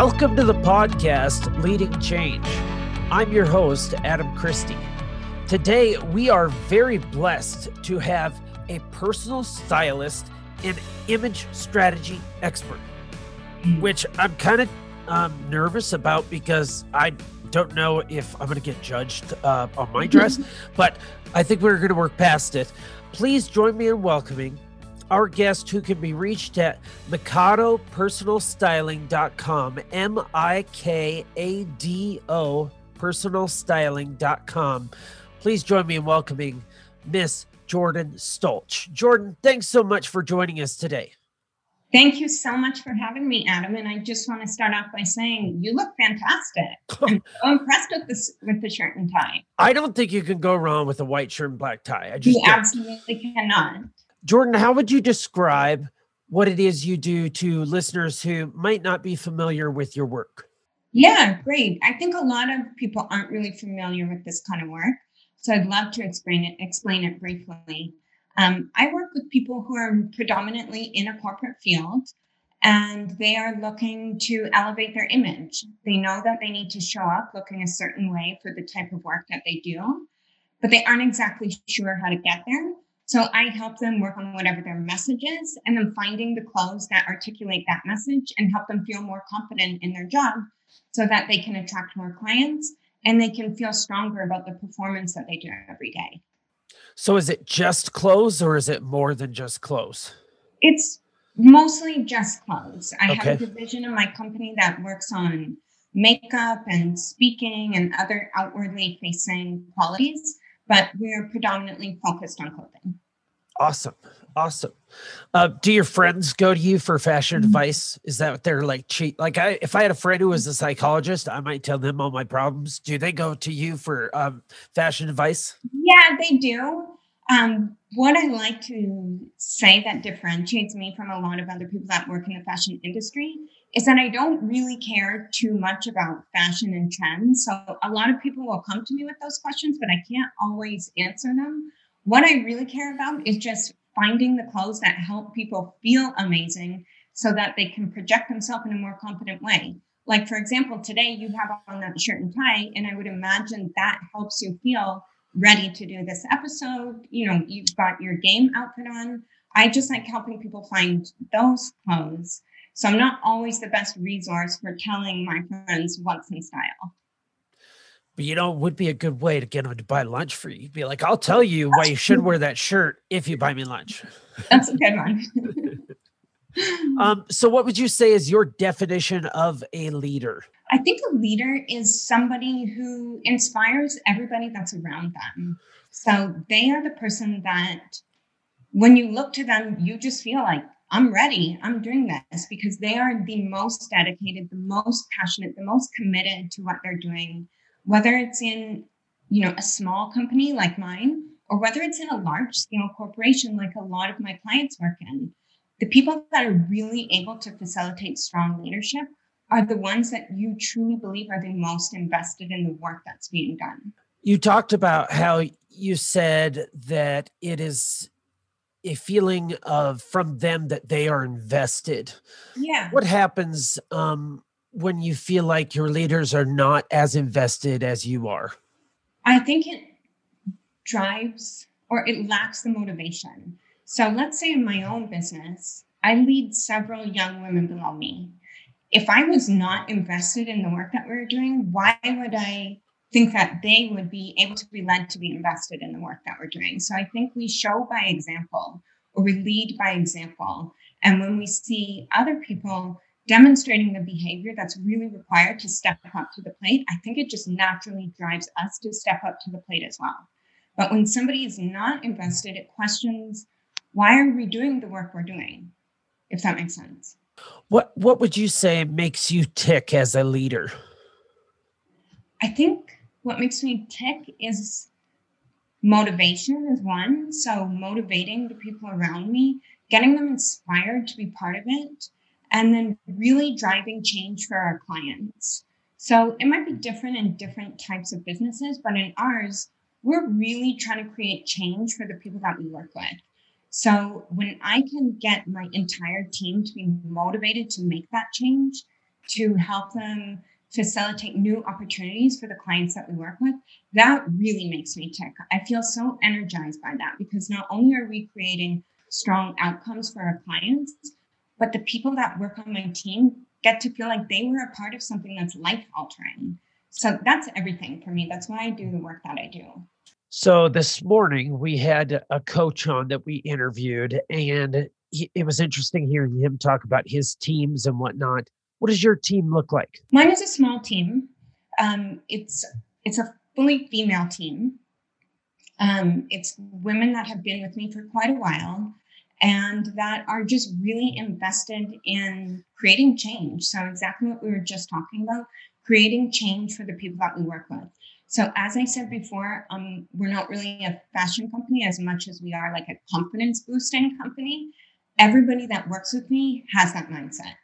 Welcome to the podcast Leading Change. I'm your host, Adam Christie. Today, we are very blessed to have a personal stylist and image strategy expert, which I'm kind of um, nervous about because I don't know if I'm going to get judged uh, on my dress, but I think we're going to work past it. Please join me in welcoming our guest who can be reached at mikadopersonalstyling.com, M I K A D O personalstyling.com. Please join me in welcoming Miss Jordan Stolch. Jordan, thanks so much for joining us today. Thank you so much for having me, Adam. And I just want to start off by saying you look fantastic. I'm so impressed with this with the shirt and tie. I don't think you can go wrong with a white shirt and black tie. I just you don't. absolutely cannot. Jordan, how would you describe what it is you do to listeners who might not be familiar with your work? Yeah, great. I think a lot of people aren't really familiar with this kind of work. So I'd love to explain it, explain it briefly. Um, I work with people who are predominantly in a corporate field and they are looking to elevate their image. They know that they need to show up looking a certain way for the type of work that they do, but they aren't exactly sure how to get there. So I help them work on whatever their message is and then finding the clothes that articulate that message and help them feel more confident in their job so that they can attract more clients and they can feel stronger about the performance that they do every day. So is it just clothes or is it more than just clothes? It's mostly just clothes. I okay. have a division in my company that works on makeup and speaking and other outwardly facing qualities but we're predominantly focused on clothing. Awesome. Awesome. Uh, do your friends go to you for fashion mm-hmm. advice? Is that what they're like cheat? Like I, if I had a friend who was a psychologist, I might tell them all my problems. Do they go to you for um, fashion advice? Yeah, they do. Um, what I like to say that differentiates me from a lot of other people that work in the fashion industry is that I don't really care too much about fashion and trends. So a lot of people will come to me with those questions, but I can't always answer them. What I really care about is just finding the clothes that help people feel amazing so that they can project themselves in a more confident way. Like, for example, today you have on that shirt and tie, and I would imagine that helps you feel ready to do this episode. You know, you've got your game outfit on. I just like helping people find those clothes so I'm not always the best resource for telling my friends what's in style. But you know, it would be a good way to get them to buy lunch for you. Be like, I'll tell you why you should wear that shirt if you buy me lunch. That's a good one. um, so what would you say is your definition of a leader? I think a leader is somebody who inspires everybody that's around them. So they are the person that when you look to them, you just feel like I'm ready. I'm doing this because they are the most dedicated, the most passionate, the most committed to what they're doing, whether it's in, you know, a small company like mine or whether it's in a large scale corporation like a lot of my clients work in. The people that are really able to facilitate strong leadership are the ones that you truly believe are the most invested in the work that's being done. You talked about how you said that it is a feeling of from them that they are invested. Yeah. What happens um, when you feel like your leaders are not as invested as you are? I think it drives or it lacks the motivation. So let's say in my own business, I lead several young women below me. If I was not invested in the work that we are doing, why would I think that they would be able to be led to be invested in the work that we're doing. So I think we show by example or we lead by example. And when we see other people demonstrating the behavior that's really required to step up to the plate, I think it just naturally drives us to step up to the plate as well. But when somebody is not invested, it questions why are we doing the work we're doing, if that makes sense. What what would you say makes you tick as a leader? I think what makes me tick is motivation is one. So motivating the people around me, getting them inspired to be part of it, and then really driving change for our clients. So it might be different in different types of businesses, but in ours, we're really trying to create change for the people that we work with. So when I can get my entire team to be motivated to make that change, to help them facilitate new opportunities for the clients that we work with, that really makes me tick. I feel so energized by that because not only are we creating strong outcomes for our clients, but the people that work on my team get to feel like they were a part of something that's life altering. So that's everything for me. That's why I do the work that I do. So this morning we had a coach on that we interviewed, and it was interesting hearing him talk about his teams and whatnot. What does your team look like? Mine is a small team. Um, it's it's a fully female team. Um, it's women that have been with me for quite a while and that are just really invested in creating change. So, exactly what we were just talking about creating change for the people that we work with. So, as I said before, um, we're not really a fashion company as much as we are like a confidence boosting company. Everybody that works with me has that mindset.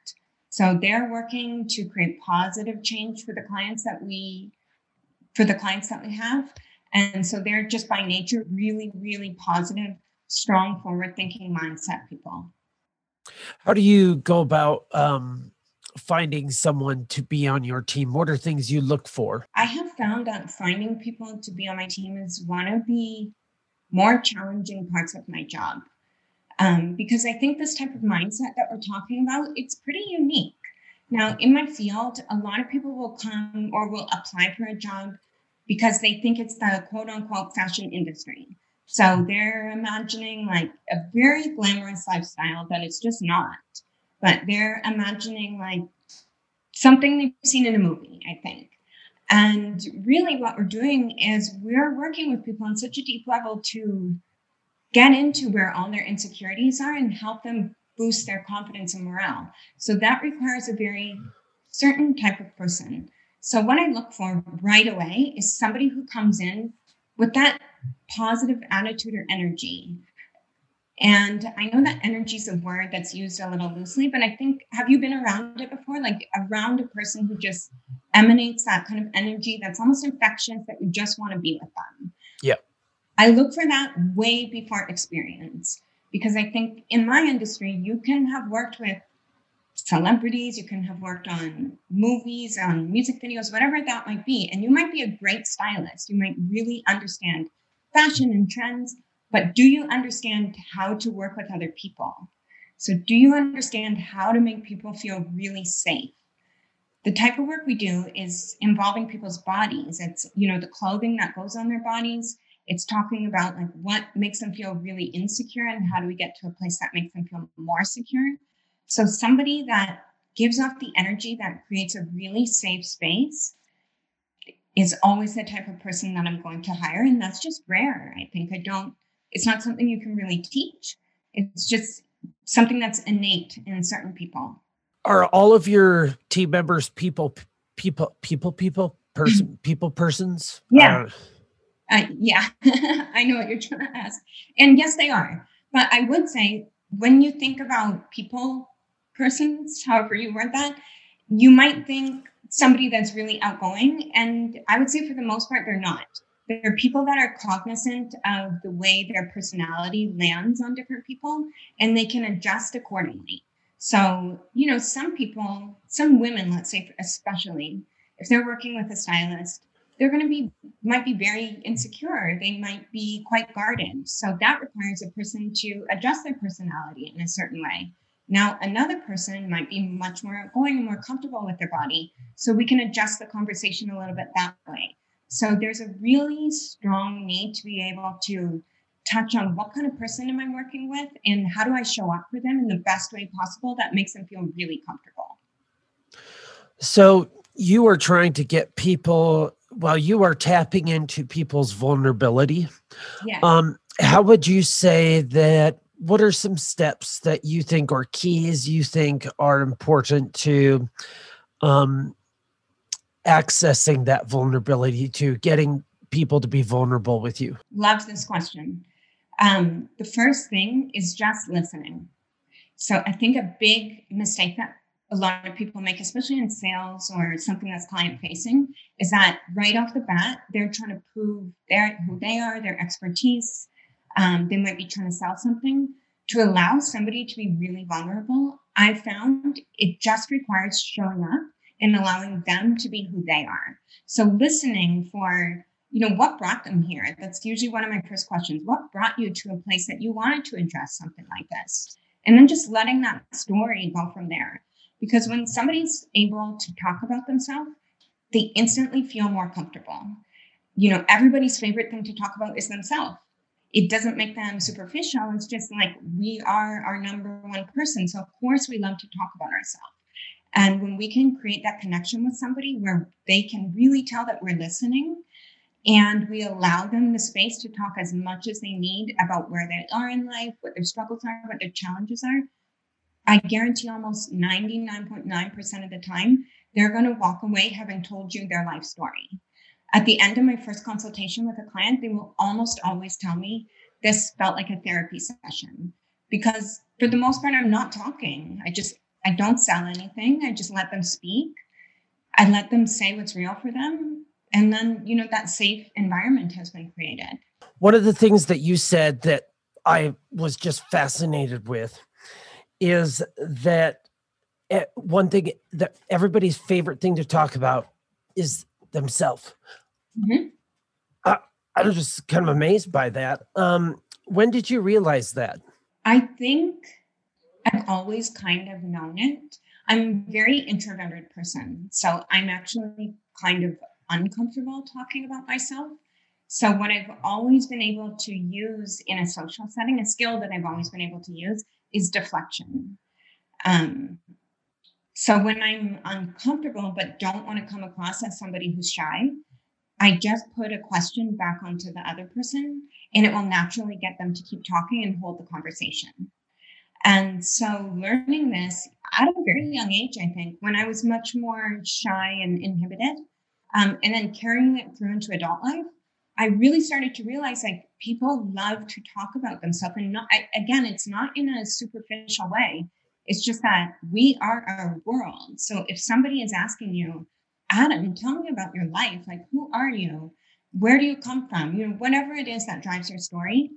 So, they're working to create positive change for the clients that we for the clients that we have. And so they're just by nature really, really positive strong forward thinking mindset people. How do you go about um, finding someone to be on your team? What are things you look for? I have found that finding people to be on my team is one of the more challenging parts of my job. Um, because I think this type of mindset that we're talking about, it's pretty unique. Now, in my field, a lot of people will come or will apply for a job because they think it's the quote unquote fashion industry. So they're imagining like a very glamorous lifestyle that it's just not. But they're imagining like something they've seen in a movie, I think. And really, what we're doing is we're working with people on such a deep level to get into where all their insecurities are and help them boost their confidence and morale. So that requires a very certain type of person. So, what I look for right away is somebody who comes in with that positive attitude or energy. And I know that energy is a word that's used a little loosely, but I think, have you been around it before? Like around a person who just emanates that kind of energy that's almost infectious that you just want to be with them. Yeah. I look for that way before experience because I think in my industry, you can have worked with celebrities, you can have worked on movies, on music videos, whatever that might be. And you might be a great stylist. You might really understand fashion and trends, but do you understand how to work with other people? So, do you understand how to make people feel really safe? The type of work we do is involving people's bodies. It's, you know, the clothing that goes on their bodies. It's talking about like what makes them feel really insecure and how do we get to a place that makes them feel more secure so somebody that gives off the energy that creates a really safe space is always the type of person that I'm going to hire. And that's just rare. I think I don't, it's not something you can really teach. It's just something that's innate in certain people. Are all of your team members people, people, people, people, person, people, persons? Yeah. Uh, uh, yeah, I know what you're trying to ask. And yes, they are. But I would say when you think about people persons, however you word that, you might think somebody that's really outgoing. And I would say for the most part, they're not. They're people that are cognizant of the way their personality lands on different people and they can adjust accordingly. So, you know, some people, some women, let's say especially, if they're working with a stylist, they're going to be might be very insecure they might be quite guarded so that requires a person to adjust their personality in a certain way now, another person might be much more outgoing and more comfortable with their body. So we can adjust the conversation a little bit that way. So there's a really strong need to be able to touch on what kind of person am I working with and how do I show up for them in the best way possible that makes them feel really comfortable. So you are trying to get people while you are tapping into people's vulnerability. Yeah. Um, how would you say that what are some steps that you think or keys you think are important to um, accessing that vulnerability to getting people to be vulnerable with you? Love this question. Um, the first thing is just listening. So I think a big mistake that a lot of people make, especially in sales or something that's client facing, is that right off the bat, they're trying to prove their who they are, their expertise, um, they might be trying to sell something. To allow somebody to be really vulnerable, I found it just requires showing up and allowing them to be who they are. So listening for, you know, what brought them here? That's usually one of my first questions. What brought you to a place that you wanted to address something like this? And then just letting that story go from there. Because when somebody's able to talk about themselves, they instantly feel more comfortable. You know, everybody's favorite thing to talk about is themselves. It doesn't make them superficial. It's just like we are our number one person. So, of course, we love to talk about ourselves. And when we can create that connection with somebody where they can really tell that we're listening and we allow them the space to talk as much as they need about where they are in life, what their struggles are, what their challenges are, I guarantee almost 99.9% of the time, they're going to walk away having told you their life story. At the end of my first consultation with a client, they will almost always tell me this felt like a therapy session because for the most part, I'm not talking. I just I don't sell anything. I just let them speak. I let them say what's real for them. And then, you know, that safe environment has been created. One of the things that you said that I was just fascinated with is that eh, one thing that everybody's favorite thing to talk about is themselves. Mm-hmm. I, I was just kind of amazed by that. Um, when did you realize that? I think I've always kind of known it. I'm a very introverted person. So I'm actually kind of uncomfortable talking about myself. So, what I've always been able to use in a social setting, a skill that I've always been able to use is deflection. Um, so, when I'm uncomfortable but don't want to come across as somebody who's shy, I just put a question back onto the other person and it will naturally get them to keep talking and hold the conversation. And so learning this at a very young age, I think, when I was much more shy and inhibited, um, and then carrying it through into adult life, I really started to realize like people love to talk about themselves. And not, I, again, it's not in a superficial way. It's just that we are our world. So if somebody is asking you, Adam, tell me about your life, like who are you? Where do you come from? You know, whatever it is that drives your story,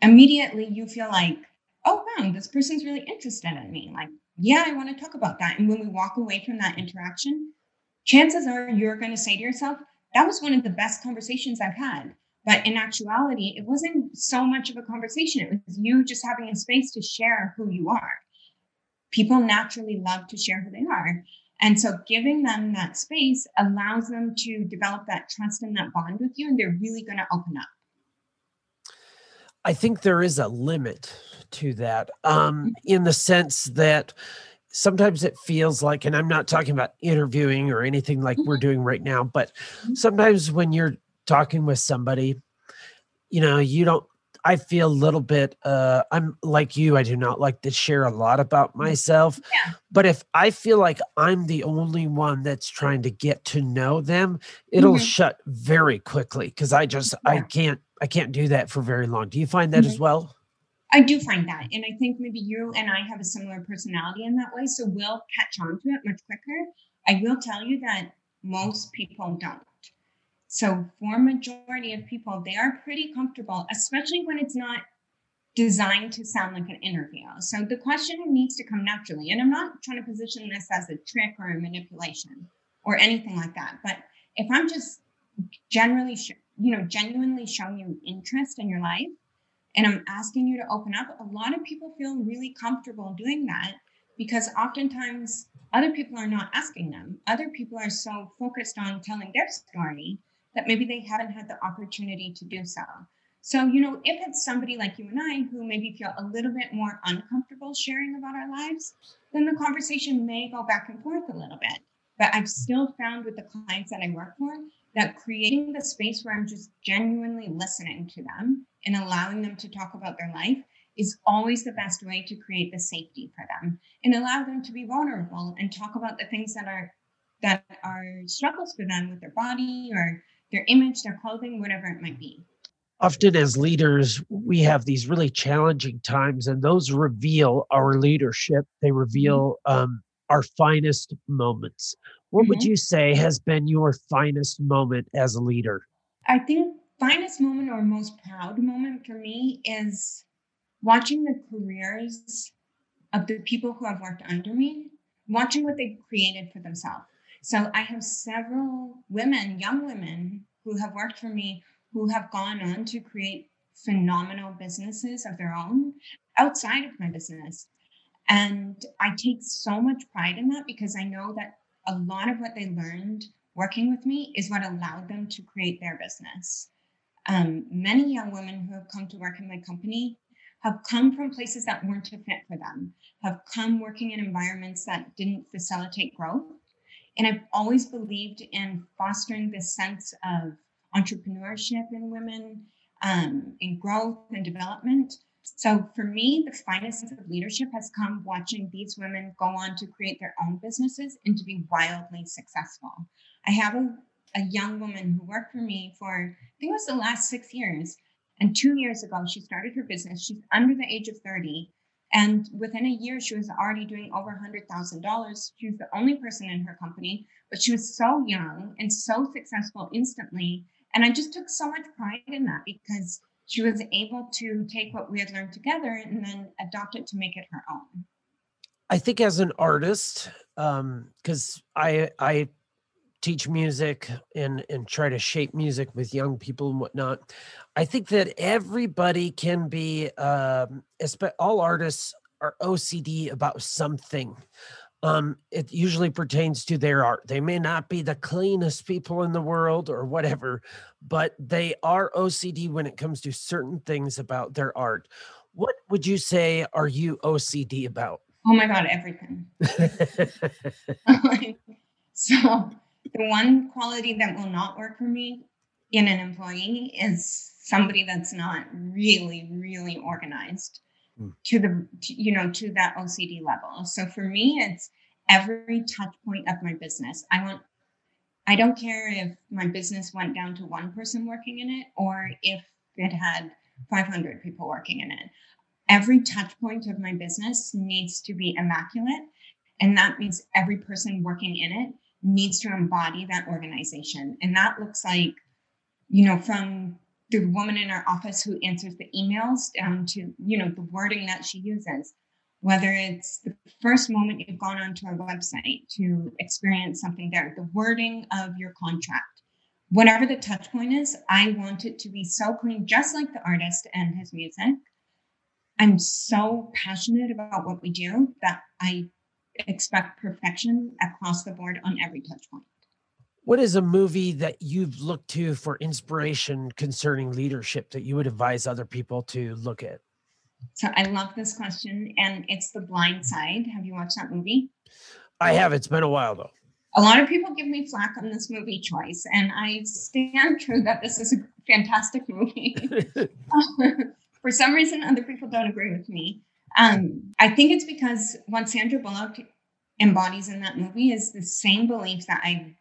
immediately you feel like oh wow, this person's really interested in me. Like, yeah, I want to talk about that. And when we walk away from that interaction, chances are you're going to say to yourself, that was one of the best conversations I've had. But in actuality, it wasn't so much of a conversation. It was you just having a space to share who you are. People naturally love to share who they are. And so giving them that space allows them to develop that trust and that bond with you, and they're really going to open up. I think there is a limit to that um, mm. in the sense that sometimes it feels like, and I'm not talking about interviewing or anything like we're mm-hmm. doing right now, but mm-hmm. sometimes when you're talking with somebody, you know, you don't. I feel a little bit. Uh, I'm like you. I do not like to share a lot about mm-hmm. myself. Yeah. But if I feel like I'm the only one that's trying to get to know them, it'll mm-hmm. shut very quickly because I just yeah. I can't I can't do that for very long. Do you find that mm-hmm. as well? I do find that. And I think maybe you and I have a similar personality in that way. So we'll catch on to it much quicker. I will tell you that most people don't. So for majority of people, they are pretty comfortable, especially when it's not designed to sound like an interview. So the question needs to come naturally. And I'm not trying to position this as a trick or a manipulation or anything like that. But if I'm just generally you know, genuinely showing you interest in your life and I'm asking you to open up, a lot of people feel really comfortable doing that because oftentimes other people are not asking them. Other people are so focused on telling their story that maybe they haven't had the opportunity to do so. So, you know, if it's somebody like you and I who maybe feel a little bit more uncomfortable sharing about our lives, then the conversation may go back and forth a little bit. But I've still found with the clients that I work for that creating the space where I'm just genuinely listening to them and allowing them to talk about their life is always the best way to create the safety for them and allow them to be vulnerable and talk about the things that are that are struggles for them with their body or their image, their clothing, whatever it might be. Often, as leaders, we have these really challenging times, and those reveal our leadership. They reveal mm-hmm. um, our finest moments. What mm-hmm. would you say has been your finest moment as a leader? I think finest moment or most proud moment for me is watching the careers of the people who have worked under me, watching what they created for themselves. So I have several women, young women, who have worked for me who have gone on to create phenomenal businesses of their own outside of my business. And I take so much pride in that because I know that a lot of what they learned working with me is what allowed them to create their business. Um, many young women who have come to work in my company have come from places that weren't a fit for them, have come working in environments that didn't facilitate growth. And I've always believed in fostering this sense of entrepreneurship in women, um, in growth and development. So for me, the finest sense of leadership has come watching these women go on to create their own businesses and to be wildly successful. I have a, a young woman who worked for me for, I think it was the last six years. And two years ago, she started her business. She's under the age of 30. And within a year, she was already doing over $100,000. She was the only person in her company, but she was so young and so successful instantly. And I just took so much pride in that because she was able to take what we had learned together and then adopt it to make it her own. I think as an artist, because um, I I teach music and and try to shape music with young people and whatnot. I think that everybody can be, um, all artists are OCD about something. Um, it usually pertains to their art. They may not be the cleanest people in the world or whatever, but they are OCD when it comes to certain things about their art. What would you say are you OCD about? Oh my God, everything. so the one quality that will not work for me in an employee is somebody that's not really, really organized mm. to the, to, you know, to that OCD level. So for me, it's every touch point of my business. I want, I don't care if my business went down to one person working in it or if it had 500 people working in it. Every touch point of my business needs to be immaculate. And that means every person working in it needs to embody that organization. And that looks like, you know, from the woman in our office who answers the emails down to, you know, the wording that she uses, whether it's the first moment you've gone onto our website to experience something there, the wording of your contract, whatever the touch point is, I want it to be so clean, just like the artist and his music. I'm so passionate about what we do that I expect perfection across the board on every touch point. What is a movie that you've looked to for inspiration concerning leadership that you would advise other people to look at? So I love this question, and it's The Blind Side. Have you watched that movie? I have. It's been a while though. A lot of people give me flack on this movie choice, and I stand true that this is a fantastic movie. For some reason, other people don't agree with me. Um, I think it's because what Sandra Bullock embodies in that movie is the same belief that I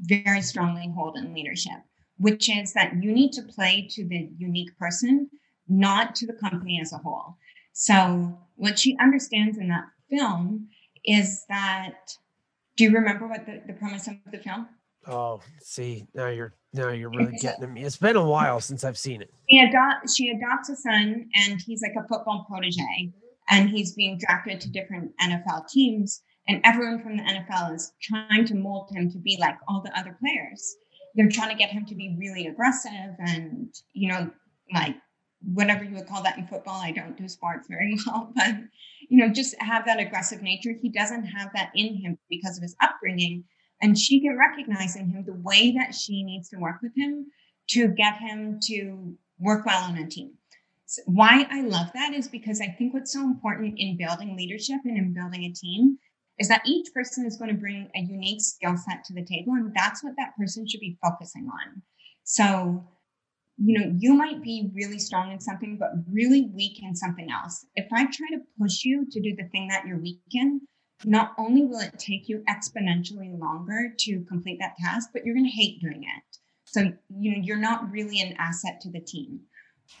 very strongly hold in leadership, which is that you need to play to the unique person, not to the company as a whole. So, what she understands in that film is that do you remember what the, the premise of the film? Oh, see, now you're now you're really getting at me. It's been a while since I've seen it. She, adopt, she adopts a son, and he's like a football protege and he's being drafted to different NFL teams. And everyone from the NFL is trying to mold him to be like all the other players. They're trying to get him to be really aggressive and, you know, like whatever you would call that in football. I don't do sports very well, but, you know, just have that aggressive nature. He doesn't have that in him because of his upbringing. And she can recognize in him the way that she needs to work with him to get him to work well on a team why I love that is because I think what's so important in building leadership and in building a team is that each person is going to bring a unique skill set to the table. And that's what that person should be focusing on. So, you know, you might be really strong in something, but really weak in something else. If I try to push you to do the thing that you're weak in, not only will it take you exponentially longer to complete that task, but you're going to hate doing it. So, you know, you're not really an asset to the team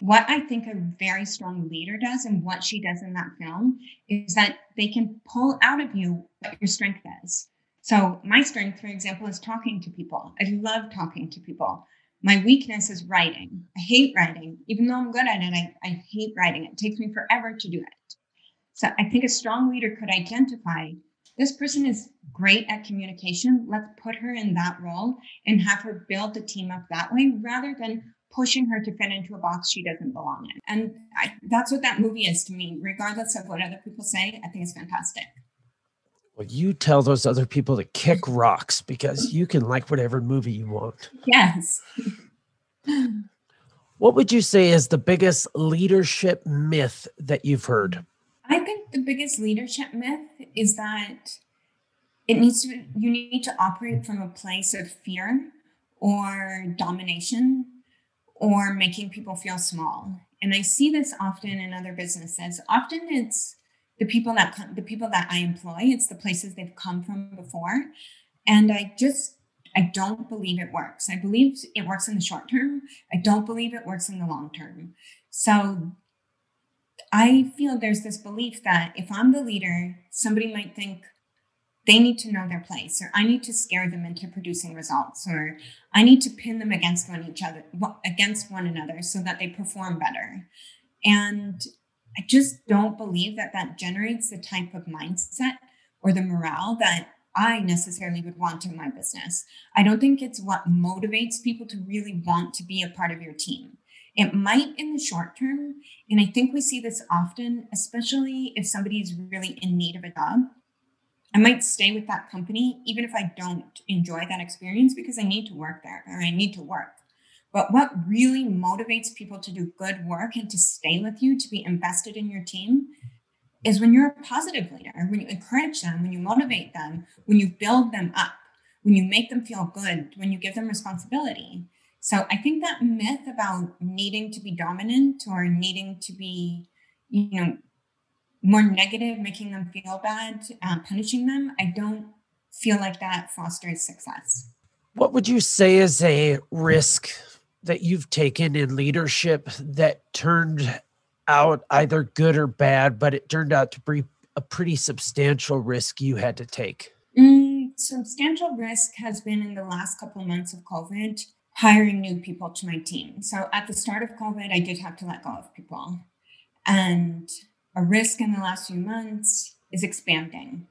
what I think a very strong leader does and what she does in that film is that they can pull out of you what your strength is. So, my strength, for example, is talking to people. I love talking to people. My weakness is writing. I hate writing. Even though I'm good at it, I, I hate writing. It takes me forever to do it. So I think a strong leader could identify this person is great at communication. Let's put her in that role and have her build the team up that way rather than pushing her to fit into a box she doesn't belong in. And I, that's what that movie is to me, regardless of what other people say. I think it's fantastic. Well, you tell those other people to kick rocks because you can like whatever movie you want. Yes. what would you say is the biggest leadership myth that you've heard? I think the biggest leadership myth is that it needs to you need to operate from a place of fear or domination or making people feel small. And I see this often in other businesses. Often it's the people that come, the people that I employ, it's the places they've come from before. And I just I don't believe it works. I believe it works in the short term. I don't believe it works in the long term. So I feel there's this belief that if I'm the leader, somebody might think they need to know their place, or I need to scare them into producing results, or I need to pin them against one each other, against one another, so that they perform better. And I just don't believe that that generates the type of mindset or the morale that I necessarily would want in my business. I don't think it's what motivates people to really want to be a part of your team. It might in the short term. And I think we see this often, especially if somebody is really in need of a job. I might stay with that company, even if I don't enjoy that experience, because I need to work there or I need to work. But what really motivates people to do good work and to stay with you, to be invested in your team, is when you're a positive leader, when you encourage them, when you motivate them, when you build them up, when you make them feel good, when you give them responsibility. So I think that myth about needing to be dominant or needing to be, you know, more negative, making them feel bad, uh, punishing them, I don't feel like that fosters success. What would you say is a risk that you've taken in leadership that turned out either good or bad, but it turned out to be a pretty substantial risk you had to take? Mm, substantial risk has been in the last couple of months of COVID hiring new people to my team. So at the start of COVID, I did have to let go of people. And a risk in the last few months is expanding.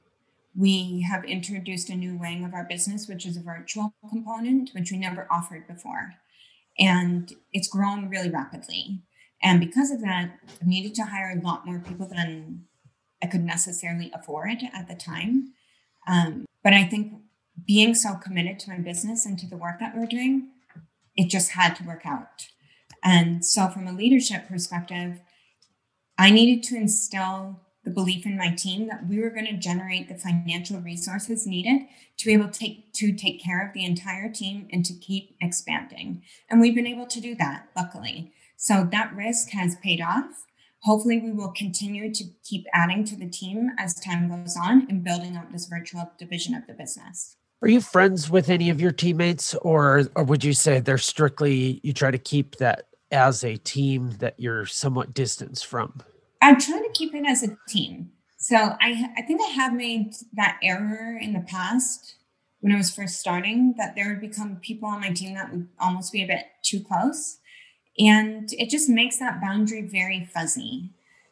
We have introduced a new wing of our business, which is a virtual component, which we never offered before. And it's grown really rapidly. And because of that, I needed to hire a lot more people than I could necessarily afford at the time. Um, but I think being so committed to my business and to the work that we're doing, it just had to work out. And so, from a leadership perspective, I needed to instill the belief in my team that we were going to generate the financial resources needed to be able to take, to take care of the entire team and to keep expanding. And we've been able to do that, luckily. So that risk has paid off. Hopefully, we will continue to keep adding to the team as time goes on and building up this virtual division of the business. Are you friends with any of your teammates, or or would you say they're strictly you try to keep that as a team that you're somewhat distanced from? I try to keep it as a team. So I I think I have made that error in the past when I was first starting that there would become people on my team that would almost be a bit too close. And it just makes that boundary very fuzzy.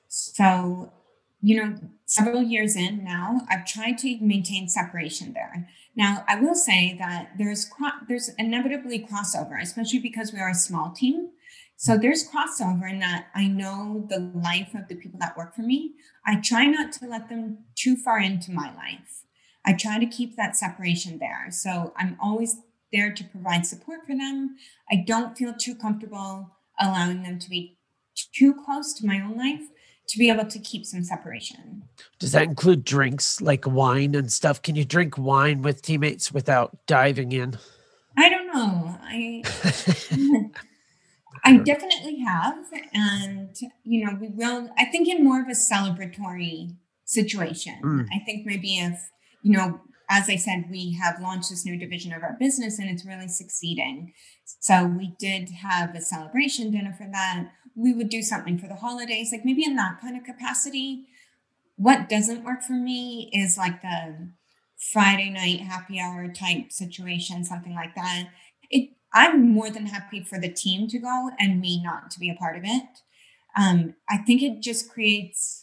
So, you know, several years in now, I've tried to maintain separation there. Now, I will say that there's there's inevitably crossover, especially because we are a small team. So there's crossover in that I know the life of the people that work for me. I try not to let them too far into my life. I try to keep that separation there. So I'm always there to provide support for them. I don't feel too comfortable allowing them to be too close to my own life to be able to keep some separation. Does that include drinks like wine and stuff? Can you drink wine with teammates without diving in? I don't know. I I definitely have and you know we will I think in more of a celebratory situation. Mm. I think maybe if you know as I said, we have launched this new division of our business and it's really succeeding. So we did have a celebration dinner for that we would do something for the holidays, like maybe in that kind of capacity. What doesn't work for me is like the Friday night happy hour type situation, something like that. It I'm more than happy for the team to go and me not to be a part of it. Um, I think it just creates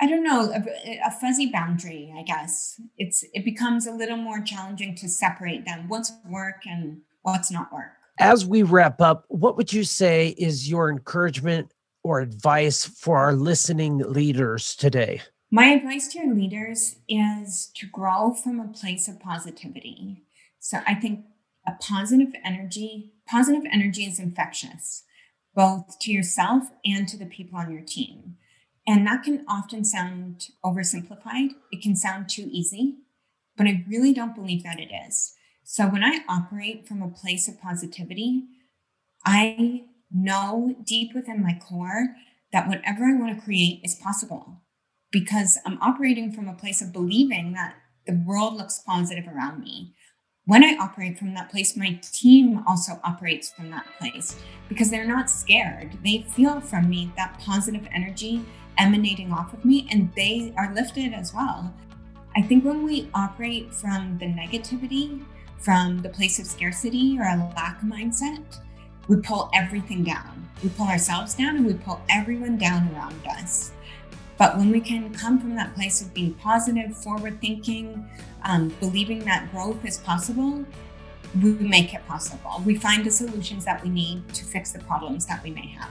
I don't know, a, a, fuzzy boundary, I guess. It's it becomes a little more challenging to separate them. What's work and what's not work. As we wrap up, what would you say is your encouragement or advice for our listening leaders today? My advice to your leaders is to grow from a place of positivity. So I think a positive energy, positive energy is infectious, both to yourself and to the people on your team. And that can often sound oversimplified. It can sound too easy, but I really don't believe that it is. So when I operate from a place of positivity, I know deep within my core that whatever I want to create is possible because I'm operating from a place of believing that the world looks positive around me. When I operate from that place, my team also operates from that place because they're not scared. They feel from me that positive energy emanating off of me and they are lifted as well. I think when we operate from the negativity, from the place of scarcity or a lack mindset, we pull everything down. We pull ourselves down and we pull everyone down around us. But when we can come from that place of being positive, forward thinking, um, believing that growth is possible, we make it possible. We find the solutions that we need to fix the problems that we may have.